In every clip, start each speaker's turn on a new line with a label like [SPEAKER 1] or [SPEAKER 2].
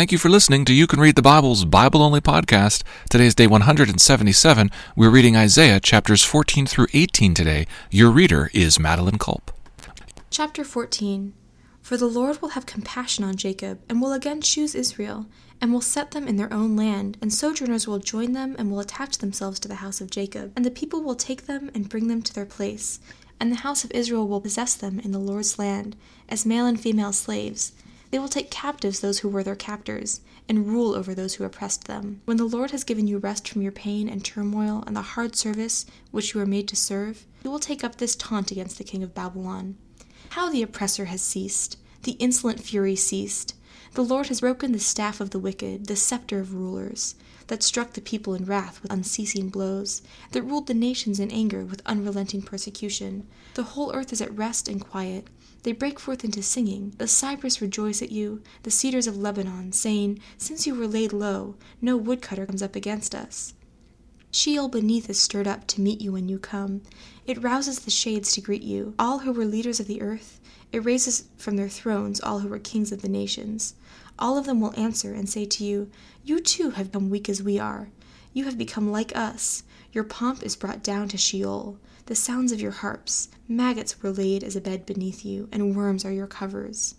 [SPEAKER 1] Thank you for listening to You Can Read the Bible's Bible Only podcast. Today is day 177. We're reading Isaiah chapters 14 through 18 today. Your reader is Madeline Culp.
[SPEAKER 2] Chapter 14 For the Lord will have compassion on Jacob, and will again choose Israel, and will set them in their own land, and sojourners will join them and will attach themselves to the house of Jacob, and the people will take them and bring them to their place, and the house of Israel will possess them in the Lord's land, as male and female slaves they will take captives those who were their captors, and rule over those who oppressed them. When the Lord has given you rest from your pain and turmoil and the hard service which you are made to serve, you will take up this taunt against the king of Babylon. How the oppressor has ceased, the insolent fury ceased. The Lord has broken the staff of the wicked, the scepter of rulers, that struck the people in wrath with unceasing blows, that ruled the nations in anger with unrelenting persecution. The whole earth is at rest and quiet they break forth into singing. The cypress rejoice at you, the cedars of Lebanon, saying, Since you were laid low, no woodcutter comes up against us. Sheol beneath is stirred up to meet you when you come. It rouses the shades to greet you, all who were leaders of the earth. It raises from their thrones all who were kings of the nations. All of them will answer and say to you, You too have become weak as we are. You have become like us. Your pomp is brought down to Sheol the sounds of your harps. Maggots were laid as a bed beneath you, and worms are your covers.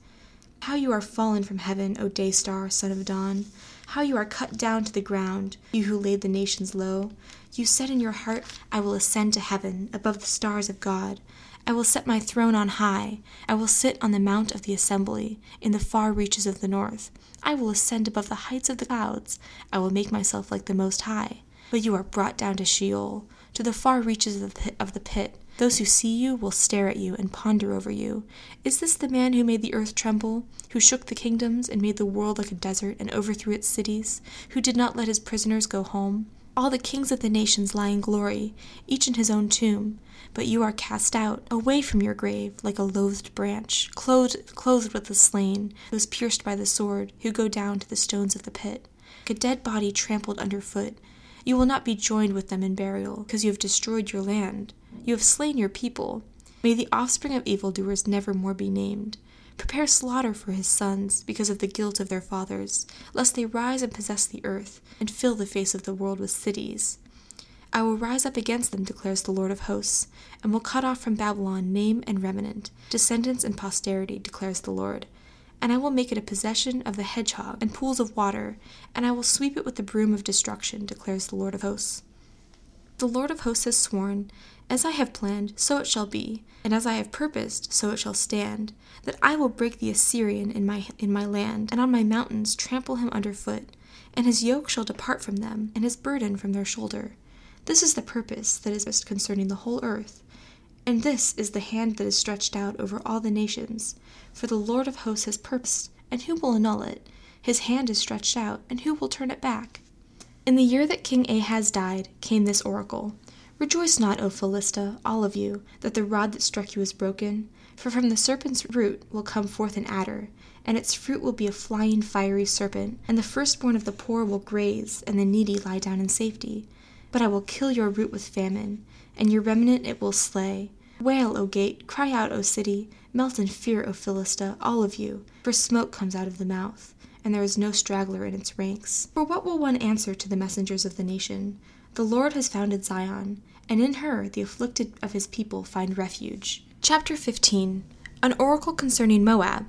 [SPEAKER 2] How you are fallen from heaven, O day star, son of dawn! How you are cut down to the ground, you who laid the nations low! You said in your heart, I will ascend to heaven, above the stars of God. I will set my throne on high. I will sit on the mount of the assembly, in the far reaches of the north. I will ascend above the heights of the clouds. I will make myself like the Most High. But you are brought down to Sheol to the far reaches of the, pit, of the pit. Those who see you will stare at you and ponder over you. Is this the man who made the earth tremble, who shook the kingdoms and made the world like a desert and overthrew its cities, who did not let his prisoners go home? All the kings of the nations lie in glory, each in his own tomb. But you are cast out, away from your grave, like a loathed branch, clothed, clothed with the slain, those pierced by the sword, who go down to the stones of the pit. Like a dead body trampled underfoot, you will not be joined with them in burial, because you have destroyed your land. You have slain your people. May the offspring of evildoers never more be named. Prepare slaughter for his sons, because of the guilt of their fathers, lest they rise and possess the earth, and fill the face of the world with cities. I will rise up against them, declares the Lord of hosts, and will cut off from Babylon name and remnant, descendants and posterity, declares the Lord and I will make it a possession of the hedgehog and pools of water, and I will sweep it with the broom of destruction, declares the Lord of hosts. The Lord of hosts has sworn, As I have planned, so it shall be, and as I have purposed, so it shall stand, that I will break the Assyrian in my, in my land, and on my mountains trample him under foot, and his yoke shall depart from them, and his burden from their shoulder. This is the purpose that is best concerning the whole earth, and this is the hand that is stretched out over all the nations. For the Lord of hosts has purposed, and who will annul it? His hand is stretched out, and who will turn it back? In the year that King Ahaz died, came this oracle Rejoice not, O Philistia, all of you, that the rod that struck you is broken. For from the serpent's root will come forth an adder, and its fruit will be a flying fiery serpent, and the firstborn of the poor will graze, and the needy lie down in safety. But I will kill your root with famine and your remnant it will slay. Wail, O gate, cry out, O city, melt in fear, O Philistia, all of you, for smoke comes out of the mouth, and there is no straggler in its ranks. For what will one answer to the messengers of the nation? The Lord has founded Zion, and in her the afflicted of his people find refuge. Chapter 15 An oracle concerning Moab.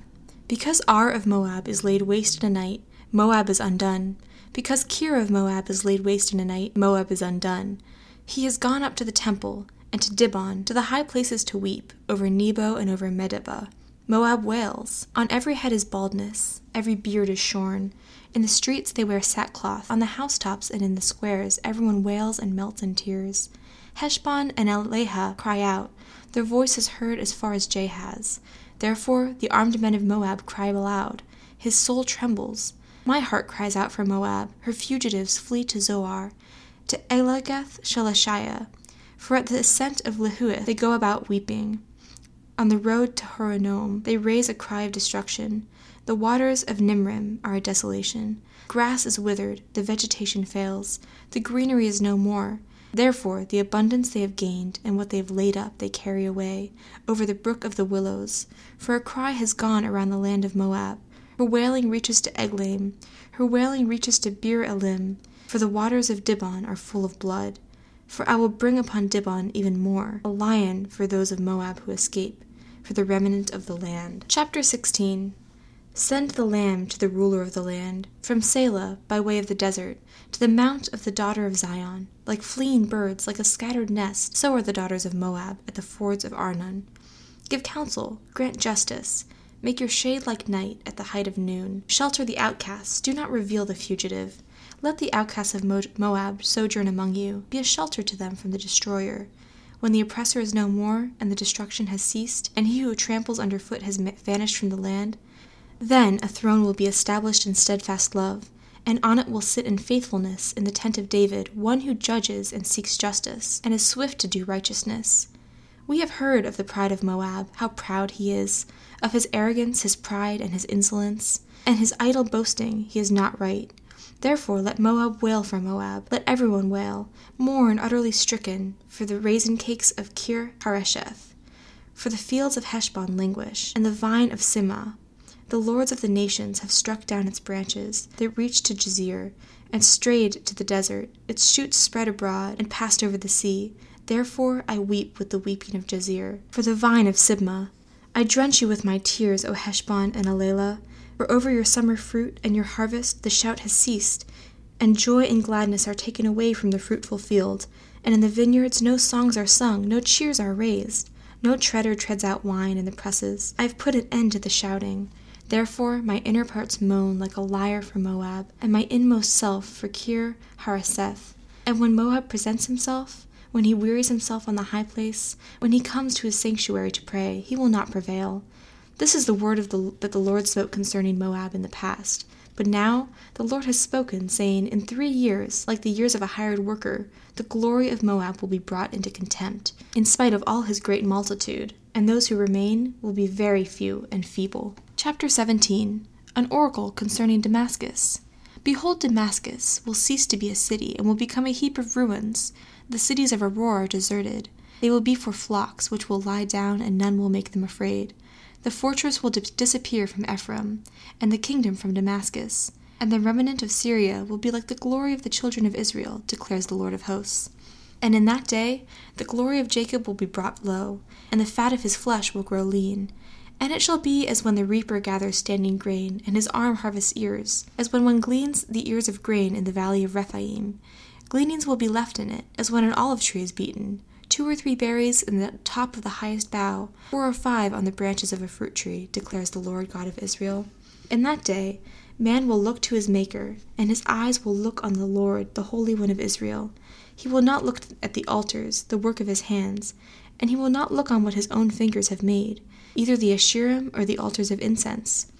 [SPEAKER 2] Because Ar of Moab is laid waste in a night, Moab is undone. Because Kir of Moab is laid waste in a night, Moab is undone. He has gone up to the temple, and to Dibon, to the high places to weep, over Nebo and over Medeba. Moab wails. On every head is baldness, every beard is shorn. In the streets they wear sackcloth. On the housetops and in the squares everyone wails and melts in tears. Heshbon and Elealeh cry out. Their voice is heard as far as Jahaz. Therefore the armed men of Moab cry aloud. His soul trembles. My heart cries out for Moab. Her fugitives flee to Zoar to Eglath Shelishiah. For at the ascent of Luhith they go about weeping. On the road to Horonaim they raise a cry of destruction. The waters of Nimrim are a desolation. Grass is withered, the vegetation fails, the greenery is no more. Therefore, the abundance they have gained and what they have laid up they carry away over the brook of the willows. For a cry has gone around the land of Moab. Her wailing reaches to Eglaim, her wailing reaches to Beer Elim, for the waters of Dibon are full of blood. For I will bring upon Dibon even more, a lion for those of Moab who escape, for the remnant of the land. Chapter 16 Send the lamb to the ruler of the land, from Sela, by way of the desert, to the mount of the daughter of Zion. Like fleeing birds, like a scattered nest, so are the daughters of Moab at the fords of Arnon. Give counsel, grant justice, make your shade like night at the height of noon. Shelter the outcasts, do not reveal the fugitive. Let the outcasts of Moab sojourn among you, be a shelter to them from the destroyer. When the oppressor is no more, and the destruction has ceased, and he who tramples underfoot has vanished from the land, then a throne will be established in steadfast love, and on it will sit in faithfulness in the tent of David one who judges and seeks justice, and is swift to do righteousness. We have heard of the pride of Moab, how proud he is, of his arrogance, his pride, and his insolence, and his idle boasting, he is not right. Therefore let Moab wail for Moab, let everyone wail, mourn utterly stricken, for the raisin cakes of Kir Hareseth. For the fields of Heshbon languish, and the vine of Sibmah, the lords of the nations have struck down its branches. They reached to Jazer, and strayed to the desert. Its shoots spread abroad, and passed over the sea. Therefore I weep with the weeping of Jazer. For the vine of Sibmah, I drench you with my tears, O Heshbon and Elealeh. For over your summer fruit and your harvest the shout has ceased, and joy and gladness are taken away from the fruitful field. And in the vineyards no songs are sung, no cheers are raised. No treader treads out wine in the presses. I have put an end to the shouting. Therefore my inner parts moan like a lyre for Moab, and my inmost self for Kir Hareseth. And when Moab presents himself, when he wearies himself on the high place, when he comes to his sanctuary to pray, he will not prevail. This is the word of the, that the Lord spoke concerning Moab in the past. But now the Lord has spoken, saying, In three years, like the years of a hired worker, the glory of Moab will be brought into contempt, in spite of all his great multitude, and those who remain will be very few and feeble. Chapter 17 An Oracle Concerning Damascus. Behold, Damascus will cease to be a city and will become a heap of ruins. The cities of Aroer are deserted. They will be for flocks, which will lie down, and none will make them afraid. The fortress will disappear from Ephraim, and the kingdom from Damascus. And the remnant of Syria will be like the glory of the children of Israel, declares the Lord of hosts. And in that day the glory of Jacob will be brought low, and the fat of his flesh will grow lean and it shall be as when the reaper gathers standing grain, and his arm harvests ears, as when one gleans the ears of grain in the valley of Rephaim. Gleanings will be left in it, as when an olive tree is beaten, two or three berries in the top of the highest bough, four or five on the branches of a fruit tree, declares the Lord God of Israel. In that day, man will look to his Maker, and his eyes will look on the Lord, the Holy One of Israel. He will not look at the altars, the work of his hands, and he will not look on what his own fingers have made either the Asherim or the altars of incense.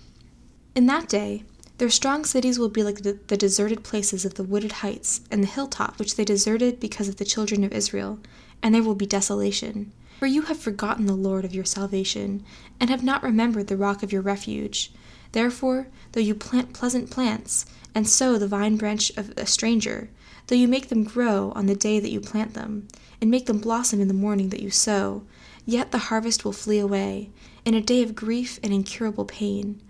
[SPEAKER 2] In that day, their strong cities will be like the, the, deserted places of the wooded heights and the hilltops which they deserted because of the children of Israel, and there will be desolation. For you have forgotten the Lord of your salvation, and have not remembered the rock of your refuge. Therefore, though you plant pleasant plants, and sow the vine branch of a stranger, though you make them grow on the day that you plant them, and make them blossom in the morning that you sow, Yet the harvest will flee away, in a day of grief and incurable pain.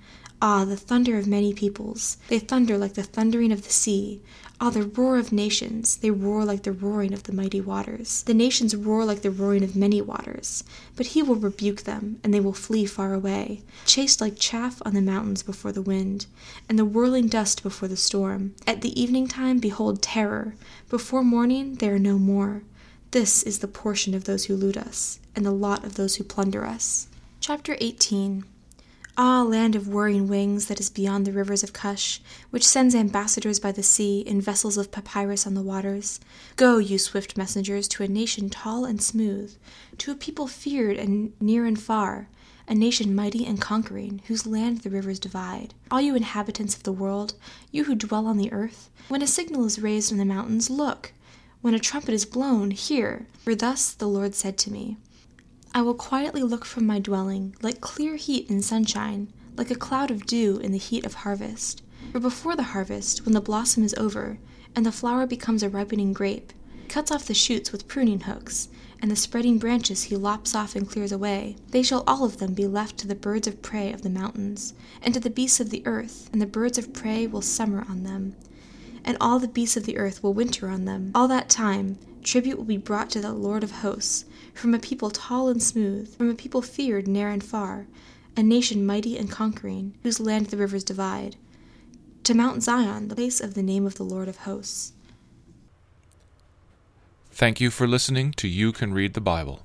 [SPEAKER 2] Ah, the thunder of many peoples! They thunder like the thundering of the sea. Ah, the roar of nations! They roar like the roaring of the mighty waters. The nations roar like the roaring of many waters. But he will rebuke them, and they will flee far away, chased like chaff on the mountains before the wind, and the whirling dust before the storm. At the evening time, behold terror. Before morning, they are no more. This is the portion of those who loot us, and the lot of those who plunder us. Chapter 18 Ah, land of whirring wings that is beyond the rivers of Cush, which sends ambassadors by the sea in vessels of papyrus on the waters. Go, you swift messengers, to a nation tall and smooth, to a people feared and near and far, a nation mighty and conquering, whose land the rivers divide. All you inhabitants of the world, you who dwell on the earth, when a signal is raised in the mountains, look. When a trumpet is blown, hear, for thus the Lord said to me I will quietly look from my dwelling, like clear heat in sunshine, like a cloud of dew in the heat of harvest. For before the harvest, when the blossom is over, and the flower becomes a ripening grape, cuts off the shoots with pruning hooks, and the spreading branches he lops off and clears away. They shall all of them be left to the birds of prey of the mountains, and to the beasts of the earth, and the birds of prey will summer on them. And all the beasts of the earth will winter on them. All that time, tribute will be brought to the Lord of hosts, from a people tall and smooth, from a people feared near and far, a nation mighty and conquering, whose land the rivers divide, to Mount Zion, the place of the name of the Lord of hosts.
[SPEAKER 1] Thank you for listening to You Can Read the Bible.